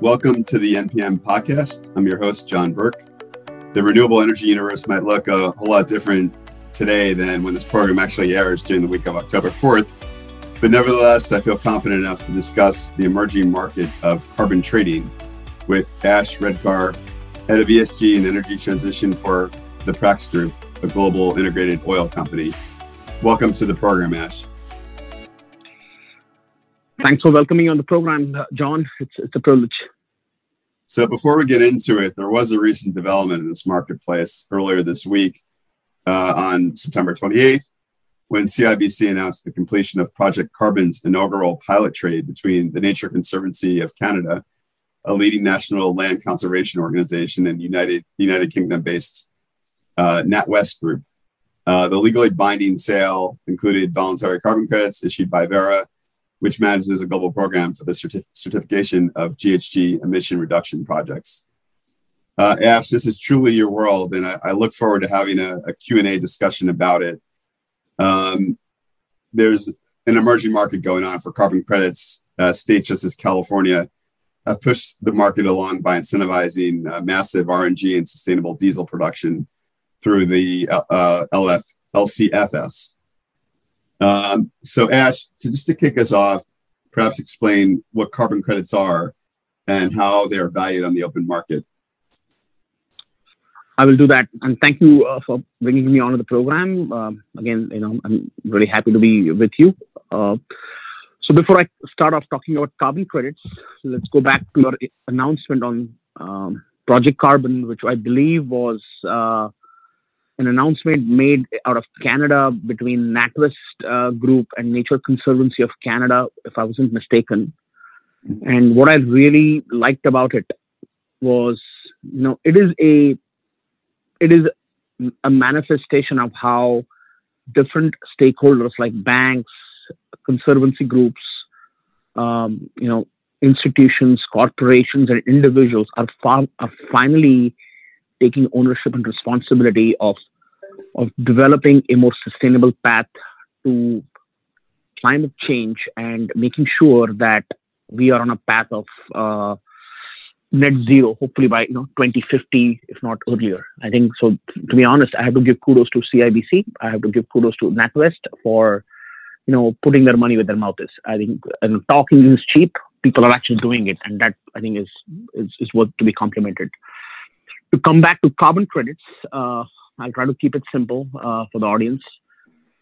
Welcome to the NPM podcast. I'm your host, John Burke. The renewable energy universe might look a whole lot different today than when this program actually airs during the week of October 4th. But nevertheless, I feel confident enough to discuss the emerging market of carbon trading with Ash Redkar, head of ESG and energy transition for the Prax Group, a global integrated oil company. Welcome to the program, Ash. Thanks for welcoming me on the program, uh, John. It's, it's a privilege. So, before we get into it, there was a recent development in this marketplace earlier this week uh, on September 28th when CIBC announced the completion of Project Carbon's inaugural pilot trade between the Nature Conservancy of Canada, a leading national land conservation organization, and United, United Kingdom based uh, NatWest Group. Uh, the legally binding sale included voluntary carbon credits issued by Verra which manages a global program for the certif- certification of GHG emission reduction projects. Uh, this is truly your world, and I, I look forward to having a, a, Q&A discussion about it. Um, there's an emerging market going on for carbon credits. Uh, states such as California have pushed the market along by incentivizing uh, massive RNG and sustainable diesel production through the uh, LF, LCFS, um, so, Ash, to just to kick us off, perhaps explain what carbon credits are and how they are valued on the open market. I will do that, and thank you uh, for bringing me onto the program. Um, again, you know, I'm really happy to be with you. Uh, so, before I start off talking about carbon credits, let's go back to your announcement on um, Project Carbon, which I believe was uh, an announcement made out of Canada between NatWest uh, Group and Nature Conservancy of Canada, if I wasn't mistaken. Mm-hmm. And what I really liked about it was, you know, it is a it is a manifestation of how different stakeholders like banks, conservancy groups, um, you know, institutions, corporations, and individuals are far, are finally taking ownership and responsibility of of developing a more sustainable path to climate change and making sure that we are on a path of uh, net zero, hopefully by you know 2050, if not earlier. I think so. To be honest, I have to give kudos to CIBC. I have to give kudos to NatWest for you know putting their money where their mouth is. I think and talking is cheap. People are actually doing it, and that I think is is, is worth to be complimented. To come back to carbon credits, uh, I'll try to keep it simple uh, for the audience.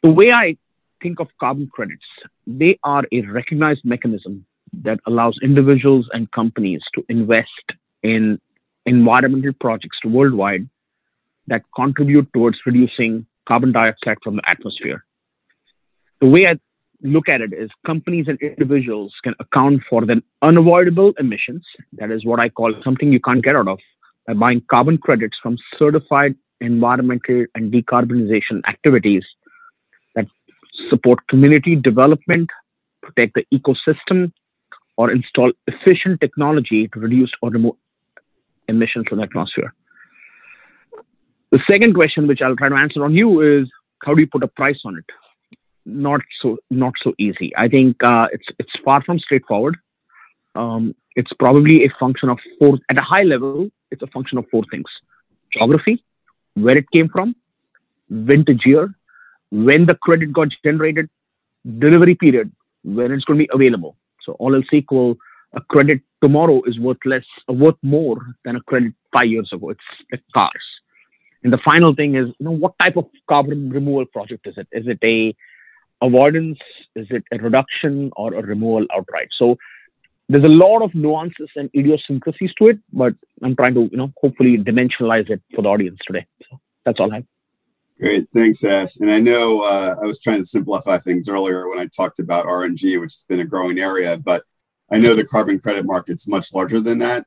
The way I think of carbon credits, they are a recognized mechanism that allows individuals and companies to invest in environmental projects worldwide that contribute towards reducing carbon dioxide from the atmosphere. The way I look at it is companies and individuals can account for the unavoidable emissions, that is what I call something you can't get out of, by buying carbon credits from certified environmental and decarbonization activities that support community development, protect the ecosystem, or install efficient technology to reduce or remove emissions from the atmosphere. The second question, which I'll try to answer on you, is how do you put a price on it? Not so not so easy. I think uh, it's it's far from straightforward. Um, it's probably a function of four at a high level. It's a function of four things: geography, where it came from, vintage year, when the credit got generated, delivery period, when it's going to be available. So all else equal, a credit tomorrow is worth less, uh, worth more than a credit five years ago. It's like cars. And the final thing is, you know, what type of carbon removal project is it? Is it a avoidance? Is it a reduction or a removal outright? So there's a lot of nuances and idiosyncrasies to it, but I'm trying to, you know, hopefully dimensionalize it for the audience today. So that's all I have. Great, thanks, Ash. And I know uh, I was trying to simplify things earlier when I talked about RNG, which has been a growing area, but I know the carbon credit market's much larger than that.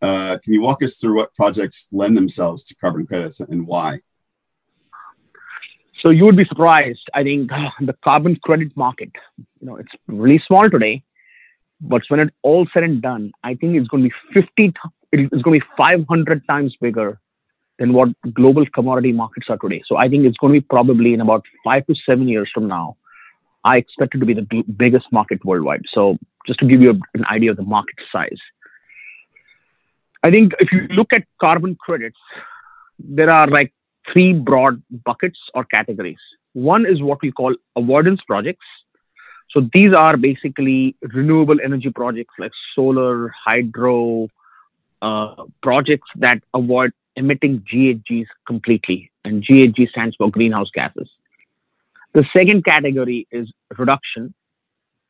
Uh, can you walk us through what projects lend themselves to carbon credits and why? So you would be surprised. I think uh, the carbon credit market, you know, it's really small today, but when it's all said and done, I think it's going to be 50, it's going to be 500 times bigger than what global commodity markets are today. So I think it's going to be probably in about five to seven years from now. I expect it to be the biggest market worldwide. So just to give you an idea of the market size. I think if you look at carbon credits, there are like three broad buckets or categories. One is what we call avoidance projects. So these are basically renewable energy projects like solar, hydro, uh, projects that avoid emitting GHGs completely. And GHG stands for greenhouse gases. The second category is reduction.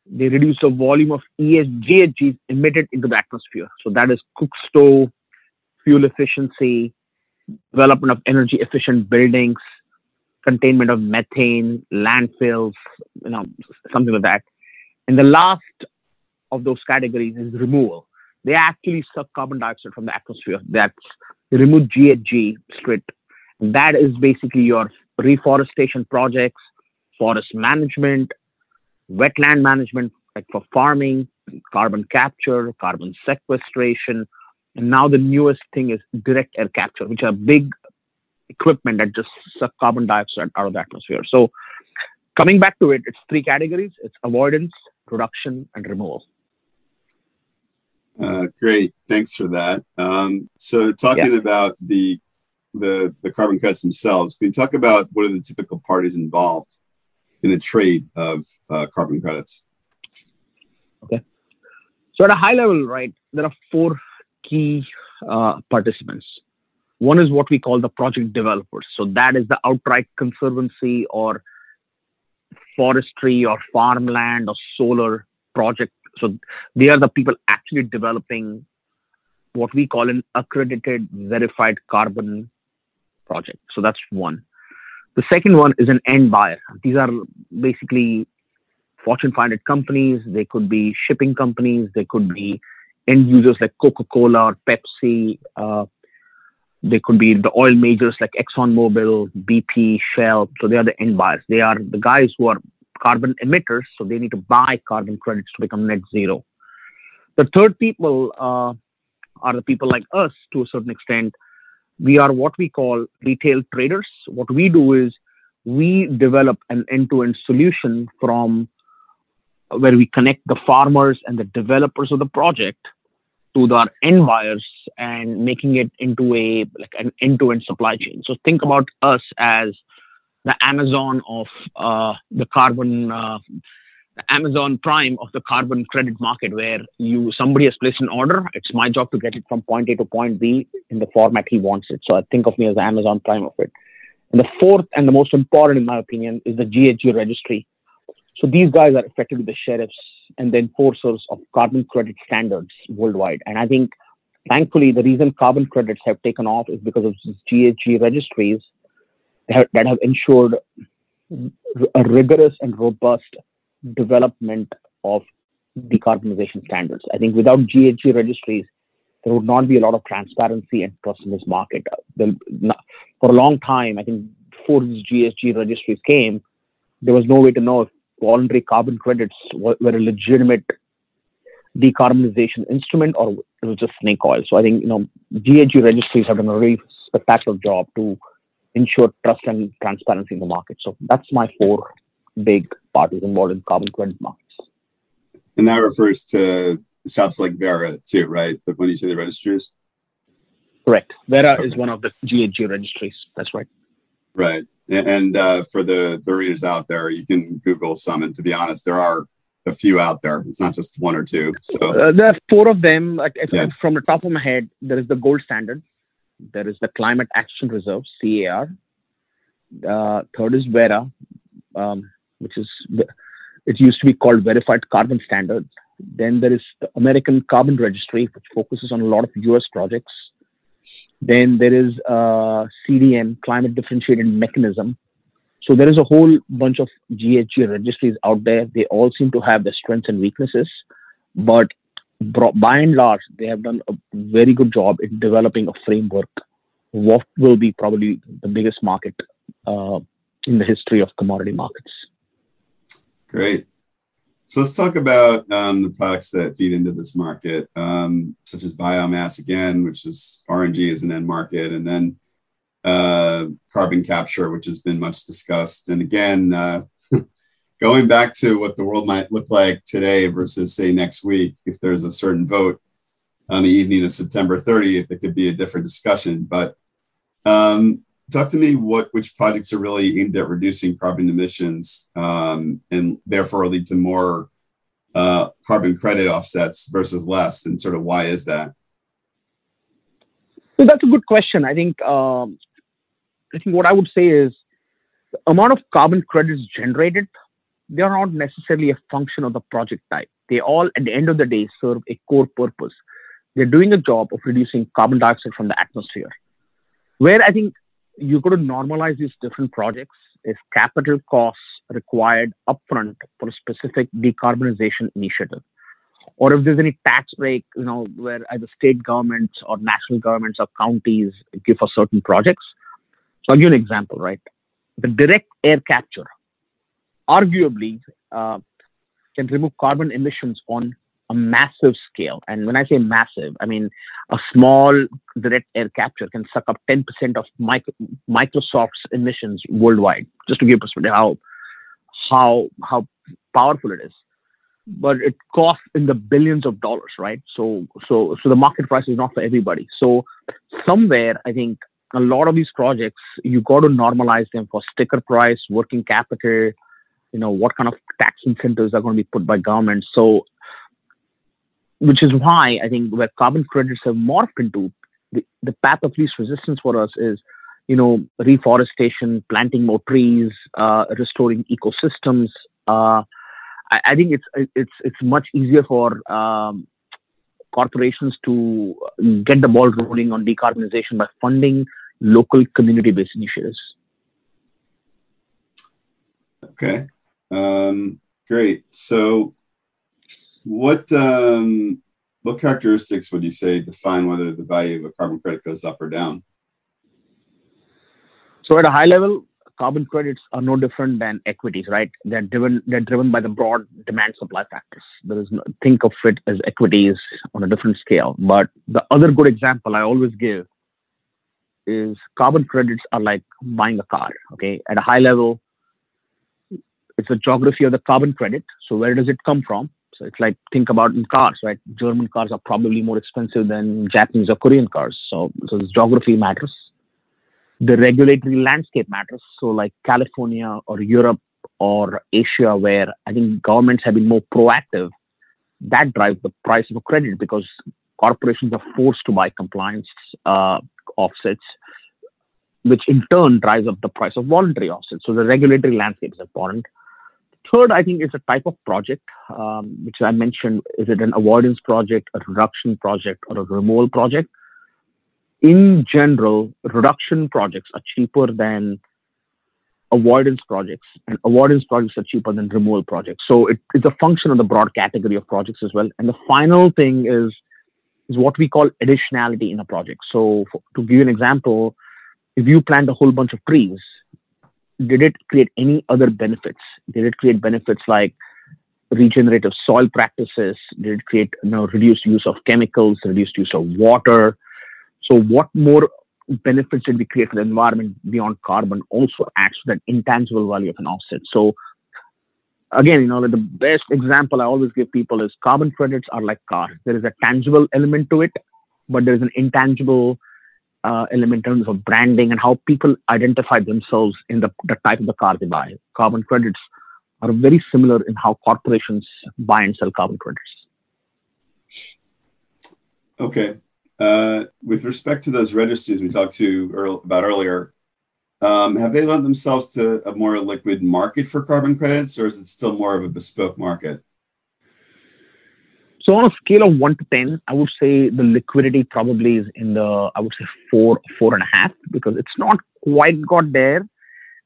They reduce the volume of GHGs emitted into the atmosphere. So that is cook stove, fuel efficiency, development of energy efficient buildings, containment of methane, landfills, you know, something like that. And the last of those categories is removal. They actually suck carbon dioxide from the atmosphere. That's remove GHG straight. And that is basically your reforestation projects, forest management, wetland management, like for farming, carbon capture, carbon sequestration, and now the newest thing is direct air capture, which are big equipment that just suck carbon dioxide out of the atmosphere. So coming back to it, it's three categories: it's avoidance, reduction, and removal. Uh, great, thanks for that. Um, so talking yeah. about the the the carbon cuts themselves, can you talk about what are the typical parties involved in the trade of uh, carbon credits? Okay. So at a high level, right, there are four key uh, participants. One is what we call the project developers. So that is the outright conservancy or forestry or farmland or solar project. So they are the people actually developing what we call an accredited verified carbon project. So that's one. The second one is an end buyer. These are basically Fortune 500 companies. They could be shipping companies. They could be end users like Coca-Cola or Pepsi. Uh, they could be the oil majors like ExxonMobil, BP, Shell. So they are the end buyers. They are the guys who are carbon emitters. So they need to buy carbon credits to become net zero. The third people uh, are the people like us to a certain extent. We are what we call retail traders. What we do is we develop an end-to-end solution from where we connect the farmers and the developers of the project to the end buyers and making it into a like an end-to-end supply chain. So think about us as the Amazon of uh, the carbon, uh, the Amazon Prime of the carbon credit market, where you somebody has placed an order. It's my job to get it from point A to point B in the format he wants it. So I think of me as the Amazon Prime of it. And the fourth and the most important, in my opinion, is the GHG registry, so these guys are effectively the sheriffs and the enforcers of carbon credit standards worldwide. And I think, thankfully, the reason carbon credits have taken off is because of GHG registries that have, ensured a rigorous and robust development of decarbonization standards. I think without GHG registries, there would not be a lot of transparency and trust in this market. Uh, for a long time, I think before these GHG registries came, there was no way to know if voluntary carbon credits were, a legitimate decarbonization instrument or it was just snake oil. So I think, you know, GHG registries have done a really spectacular job to ensure trust and transparency in the market. So that's my four big parties involved in carbon credit markets. And that refers to shops like Verra too, right? When you say the registries? Correct. Verra okay. is one of the GHG registries. That's right. Right. And uh, for the, the readers out there, you can Google some. And to be honest, there are a few out there. It's not just one or two. So uh, there are four of them. Like yeah. from the top of my head, there is the gold standard. There is the Climate Action Reserve (CAR). Uh, third is Verra, um, which is it used to be called Verified Carbon Standard. Then there is the American Carbon Registry, which focuses on a lot of U.S. projects. Then there is a CDM, climate differentiated mechanism. So there is a whole bunch of GHG registries out there. They all seem to have their strengths and weaknesses, but by and large, they have done a very good job in developing a framework. What will be probably the biggest market uh, in the history of commodity markets? Great. So let's talk about um, the products that feed into this market, um, such as biomass again, which is RNG as an end market, and then uh, carbon capture, which has been much discussed. And again, uh, going back to what the world might look like today versus say next week, if there's a certain vote on the evening of September 30th, it could be a different discussion. But um, talk to me what which projects are really aimed at reducing carbon emissions um, and therefore lead to more uh, carbon credit offsets versus less, and sort of why is that? So that's a good question. I think um, I think what I would say is the amount of carbon credits generated they are not necessarily a function of the project type. They all, at the end of the day, serve a core purpose. They're doing a job of reducing carbon dioxide from the atmosphere. Where I think you got to normalize these different projects is capital costs required upfront for a specific decarbonization initiative. Or if there's any tax break, you know, where either state governments or national governments or counties give for certain projects. So I'll give you an example, right? The direct air capture, arguably, uh, can remove carbon emissions on a massive scale. And when I say massive, I mean a small direct air capture can suck up 10% of Microsoft's emissions worldwide, just to give perspective how, how, how powerful it is. But it costs in the billions of dollars, right? So, so, so the market price is not for everybody. So, somewhere, I think a lot of these projects, you got to normalize them for sticker price, working capital, you know, what kind of tax incentives are going to be put by government. So which is why I think where carbon credits have morphed into the, the path of least resistance for us is, you know, reforestation, planting more trees, uh, restoring ecosystems. Uh, I, I, think it's it's it's much easier for um, corporations to get the ball rolling on decarbonization by funding local community-based initiatives. Okay, um, great. So what um, what characteristics would you say define whether the value of a carbon credit goes up or down? So at a high level, carbon credits are no different than equities, right? They're driven they're driven by the broad demand supply factors. There is no, think of it as equities on a different scale. But the other good example I always give is carbon credits are like buying a car. Okay, at a high level, it's a geography of the carbon credit. So where does it come from? So it's like think about in cars, right? German cars are probably more expensive than Japanese or Korean cars. So so geography matters. The regulatory landscape matters. So like California or Europe or Asia, where I think governments have been more proactive, that drives the price of a credit because corporations are forced to buy compliance uh, offsets, which in turn drives up the price of voluntary offsets. So the regulatory landscape is important. Third, I think is a type of project, um, which I mentioned. Is it an avoidance project, a reduction project, or a removal project? In general, reduction projects are cheaper than avoidance projects, and avoidance projects are cheaper than removal projects. So it, it's a function of the broad category of projects as well. And the final thing is is what we call additionality in a project. So for, to give you an example, if you plant a whole bunch of trees, did it create any other benefits? Did it create benefits like regenerative soil practices? Did it create you know, reduced use of chemicals, reduced use of water? So, what more benefits did we create for the environment beyond carbon also adds to that intangible value of an offset? So, again, you know, the best example I always give people is carbon credits are like cars. There is a tangible element to it, but there is an intangible uh, element in terms of branding and how people identify themselves in the, the type of the car they buy. Carbon credits are very similar in how corporations buy and sell carbon credits. Okay. Uh, with respect to those registries we talked to earl- about earlier, um, have they lent themselves to a more liquid market for carbon credits, or is it still more of a bespoke market? So on a scale of one to ten, I would say the liquidity probably is in the I would say four, four and a half because it's not quite got there.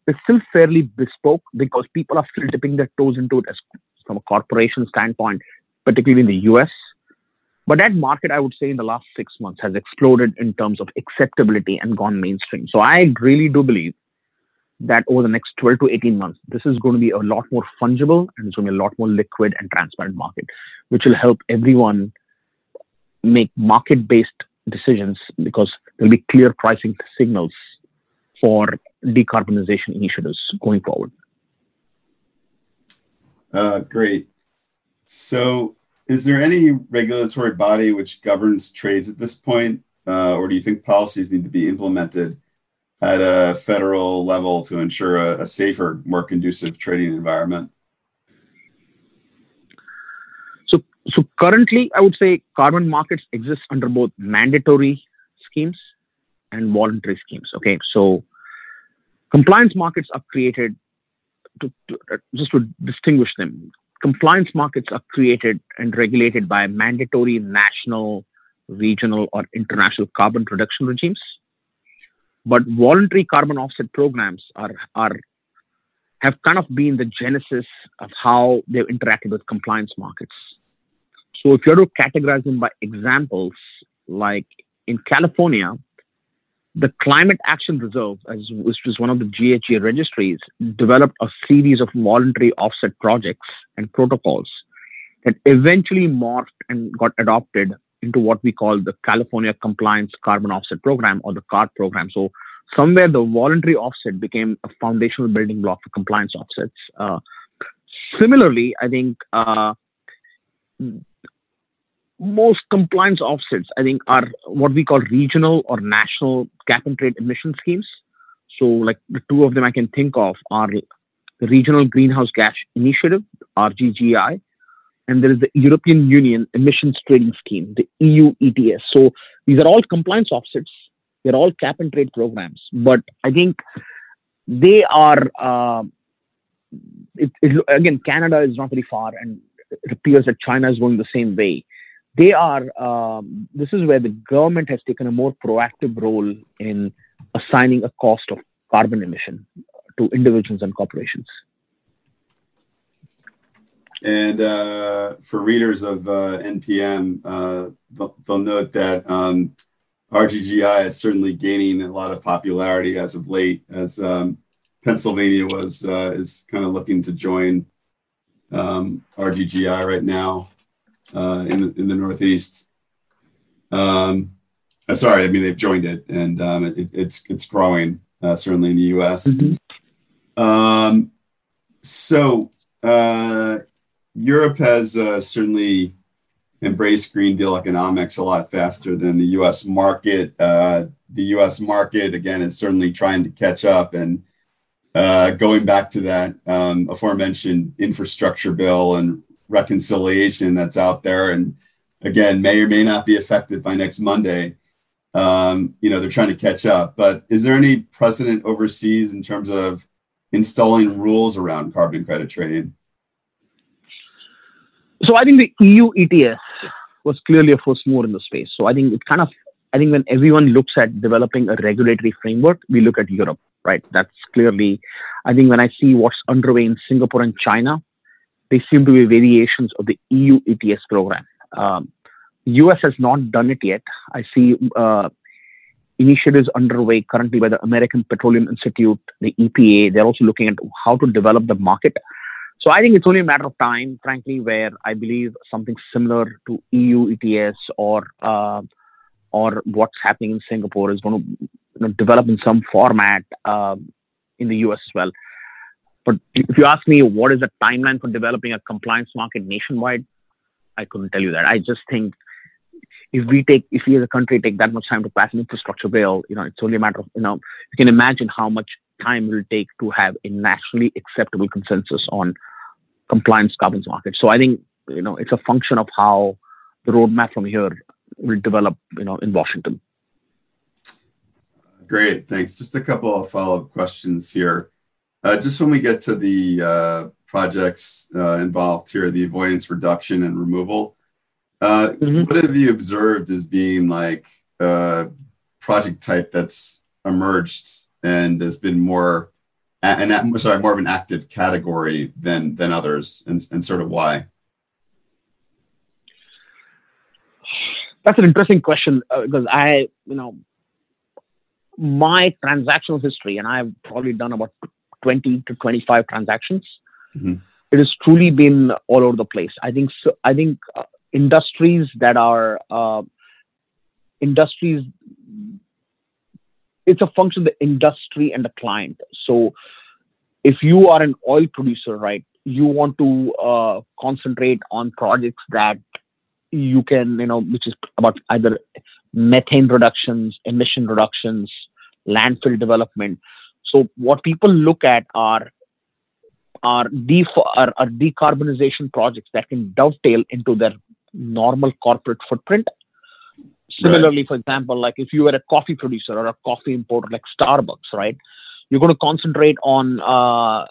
It's still fairly bespoke because people are still dipping their toes into it as from a corporation standpoint, particularly in the US. But that market, I would say, in the last six months has exploded in terms of acceptability and gone mainstream. So I really do believe that over the next 12 to 18 months, this is going to be a lot more fungible and it's going to be a lot more liquid and transparent market, which will help everyone make market based decisions because there'll be clear pricing signals for decarbonization initiatives going forward. Uh, great. So, is there any regulatory body which governs trades at this point, uh, or do you think policies need to be implemented at a federal level to ensure a, a safer, more conducive trading environment? So, so currently, I would say carbon markets exist under both mandatory schemes and voluntary schemes. Okay, so compliance markets are created to, to uh, just to distinguish them. Compliance markets are created and regulated by mandatory national, regional, or international carbon reduction regimes. But voluntary carbon offset programs are, are have kind of been the genesis of how they've interacted with compliance markets. So if you are to categorize them by examples, like in California, the Climate Action Reserve, as, which was one of the GHG registries, developed a series of voluntary offset projects and protocols that eventually morphed and got adopted into what we call the California Compliance Carbon Offset Program or the CART program. So somewhere the voluntary offset became a foundational building block for compliance offsets. Uh, similarly, I think uh, most compliance offsets, I think, are what we call regional or national cap and trade emission schemes. So, like the two of them I can think of are the Regional Greenhouse Gas Initiative, RGGI, and there is the European Union Emissions Trading Scheme, the EU ETS. So, these are all compliance offsets. They're all cap and trade programs, but I think they are. Uh, it, it, again, Canada is not very far, and it appears that China is going the same way they are um, this is where the government has taken a more proactive role in assigning a cost of carbon emission to individuals and corporations. And uh, for readers of uh, npm uh, they'll, note that um, rggi is certainly gaining a lot of popularity as of late as um, pennsylvania was uh, is kind of looking to join um, rggi right now uh, in the, in the Northeast. Um, I'm sorry, I mean they've joined it, and um, it, it's it's growing uh, certainly in the U.S. Mm-hmm. Um, so uh, Europe has uh, certainly embraced Green Deal economics a lot faster than the U.S. market. Uh, the U.S. market again is certainly trying to catch up and. Uh, going back to that um, aforementioned infrastructure bill and reconciliation that's out there. And again may or may not be affected by next monday. Um, you know they're trying to catch up but is there any precedent overseas in terms of installing rules around carbon credit trading? So i think the eu ets was clearly a first mover in the space. So i think it kind of i think when everyone looks at developing a regulatory framework we look at europe right? That's clearly i think when i see what's underway in singapore and china they seem to be variations of the EU ETS program. Um, US has not done it yet. I see uh, initiatives underway currently by the American Petroleum Institute, the EPA. They're also looking at how to develop the market. So I think it's only a matter of time, frankly, where I believe something similar to EU ETS or uh, or what's happening in Singapore is going to you know, develop in some format uh, in the US as well. But if you ask me what is the timeline for developing a compliance market nationwide, I couldn't tell you that. I just think if we take, if we as a country take that much time to pass an infrastructure bill, you know, it's only a matter of, you know, you can imagine how much time it will take to have a nationally acceptable consensus on compliance carbon market. So I think, you know, it's a function of how the roadmap from here will develop, you know, in Washington. Great, thanks. Just a couple of follow-up questions here. Uh, just when we get to the uh, projects uh, involved here, the avoidance reduction and removal, uh, mm-hmm. what have you observed as being like a project type that's emerged and has been more, and sorry, more of an active category than than others, and, and sort of why? That's an interesting question uh, because I, you know, my transactional history, and I've probably done about 20 to 25 transactions. Mm-hmm. It has truly been all over the place. I think so, I think uh, industries that are uh, industries it's a function of the industry and the client. So if you are an oil producer, right, you want to uh, concentrate on projects that you can, you know, which is about either methane reductions, emission reductions, landfill development. So what people look at are are, def- are, are decarbonization projects that can dovetail into their normal corporate footprint. Similarly, right. for example, like if you were a coffee producer or a coffee importer like Starbucks, right? You're going to concentrate on uh,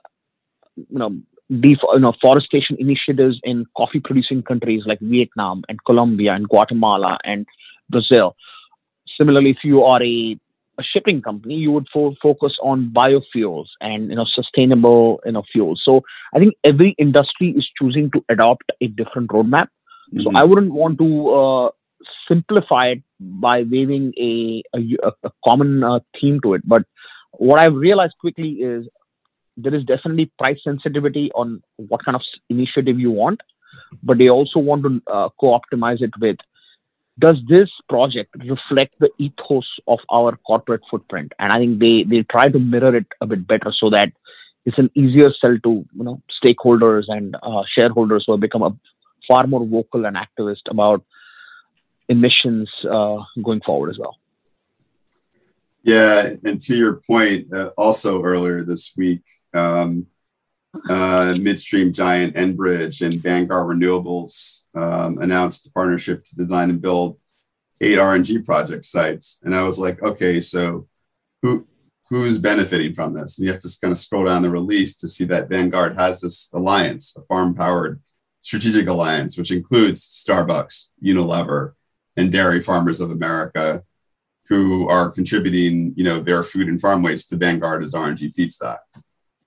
you know def- you know forestation initiatives in coffee producing countries like Vietnam and Colombia and Guatemala and Brazil. Similarly, if you are a, a shipping company, you would fo- focus on biofuels and you know sustainable you know fuels. So I think every industry is choosing to adopt a different roadmap. Mm-hmm. So I wouldn't want to uh, simplify it by waving a a, a common uh, theme to it. But what I've realized quickly is there is definitely price sensitivity on what kind of initiative you want, but they also want to uh, co-optimize it with does this project reflect the ethos of our corporate footprint? And I think they they try to mirror it a bit better so that it's an easier sell to you know stakeholders and uh, shareholders who have become a far more vocal and activist about emissions uh, going forward as well. Yeah, and to your point, uh, also earlier this week, um, uh, midstream giant Enbridge and Vanguard Renewables um, announced a partnership to design and build eight RNG project sites. And I was like, okay, so who who's benefiting from this? And you have to kind of scroll down the release to see that Vanguard has this alliance, a farm powered strategic alliance, which includes Starbucks, Unilever, and Dairy Farmers of America, who are contributing, you know, their food and farm waste to Vanguard as RNG feedstock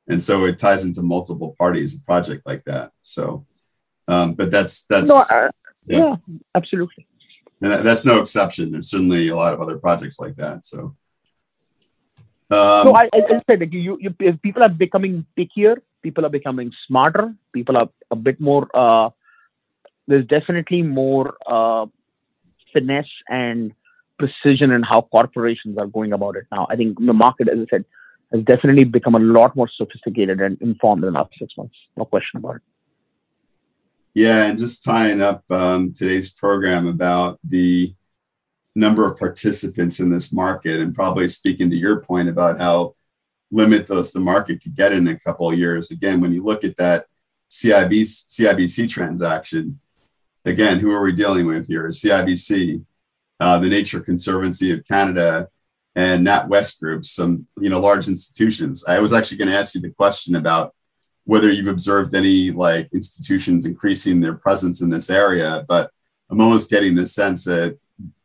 and so it ties into multiple parties a project like that so um, but that's that's no, uh, yeah. yeah. absolutely and that, that's no exception there's certainly a lot of other projects like that so um, so I, I said like you, you people are becoming pickier people are becoming smarter people are a bit more uh, there's definitely more uh, finesse and precision in how corporations are going about it now i think the market as i said has definitely become a lot more sophisticated and informed in the last six months. No question about it. Yeah, and just tying up um, today's program about the number of participants in this market, and probably speaking to your point about how limitless the market could get in a couple of years. Again, when you look at that CIBC, CIBC transaction, again, who are we dealing with here? CIBC, uh, the Nature Conservancy of Canada, and NatWest Group, some you know large institutions. I was actually going to ask you the question about whether you've observed any like institutions increasing their presence in this area, but I'm almost getting the sense that,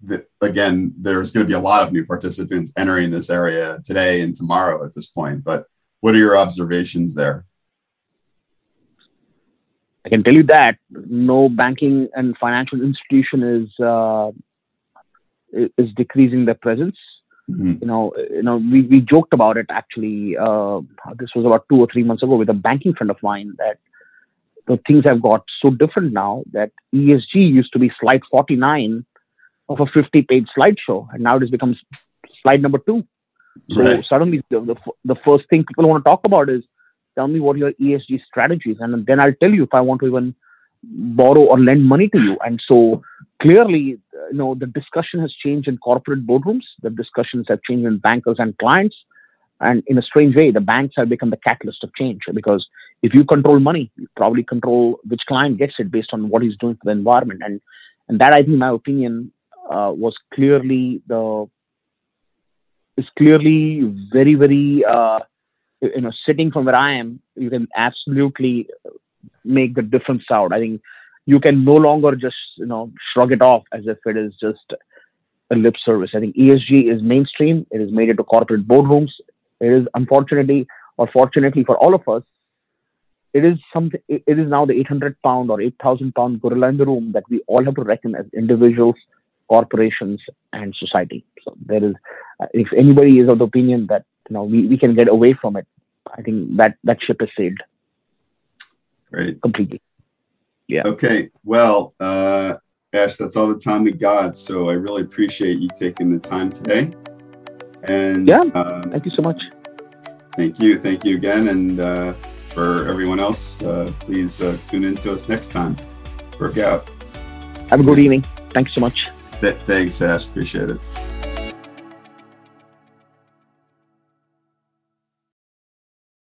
that again there's going to be a lot of new participants entering this area today and tomorrow at this point. But what are your observations there? I can tell you that no banking and financial institution is uh, is decreasing their presence. Mm-hmm. You know, you know, we, we joked about it actually. Uh, this was about two or three months ago with a banking friend of mine that the things have got so different now that ESG used to be slide 49 of a 50 page slideshow, and now it has become slide number two. So right. suddenly, the, the, the first thing people want to talk about is tell me what your ESG strategies, and then I'll tell you if I want to even borrow or lend money to you. And so clearly, you know, the discussion has changed in corporate boardrooms. The discussions have changed in bankers and clients. And in a strange way, the banks have become the catalyst of change because if you control money, you probably control which client gets it based on what he's doing for the environment. And and that, I think, my opinion, uh, was clearly the is clearly very, very uh, you know, sitting from where I am, you can absolutely make the difference out. I think you can no longer just you know shrug it off as if it is just a lip service. I think ESG is mainstream. It is made into corporate boardrooms. It is unfortunately or fortunately for all of us, it is something. It is now the 800 pound or 8,000 pound gorilla in the room that we all have to reckon as individuals, corporations, and society. So there is, uh, if anybody is of the opinion that you know we, we can get away from it, I think that that ship has sailed. Right. Completely. Yeah. Okay. Well, uh, Ash, that's all the time we got. So I really appreciate you taking the time today. And yeah, um, thank you so much. Thank you. Thank you again. And uh, for everyone else, uh, please uh, tune in to us next time. Work out. Have a good evening. Thanks so much. Th- thanks, Ash. Appreciate it.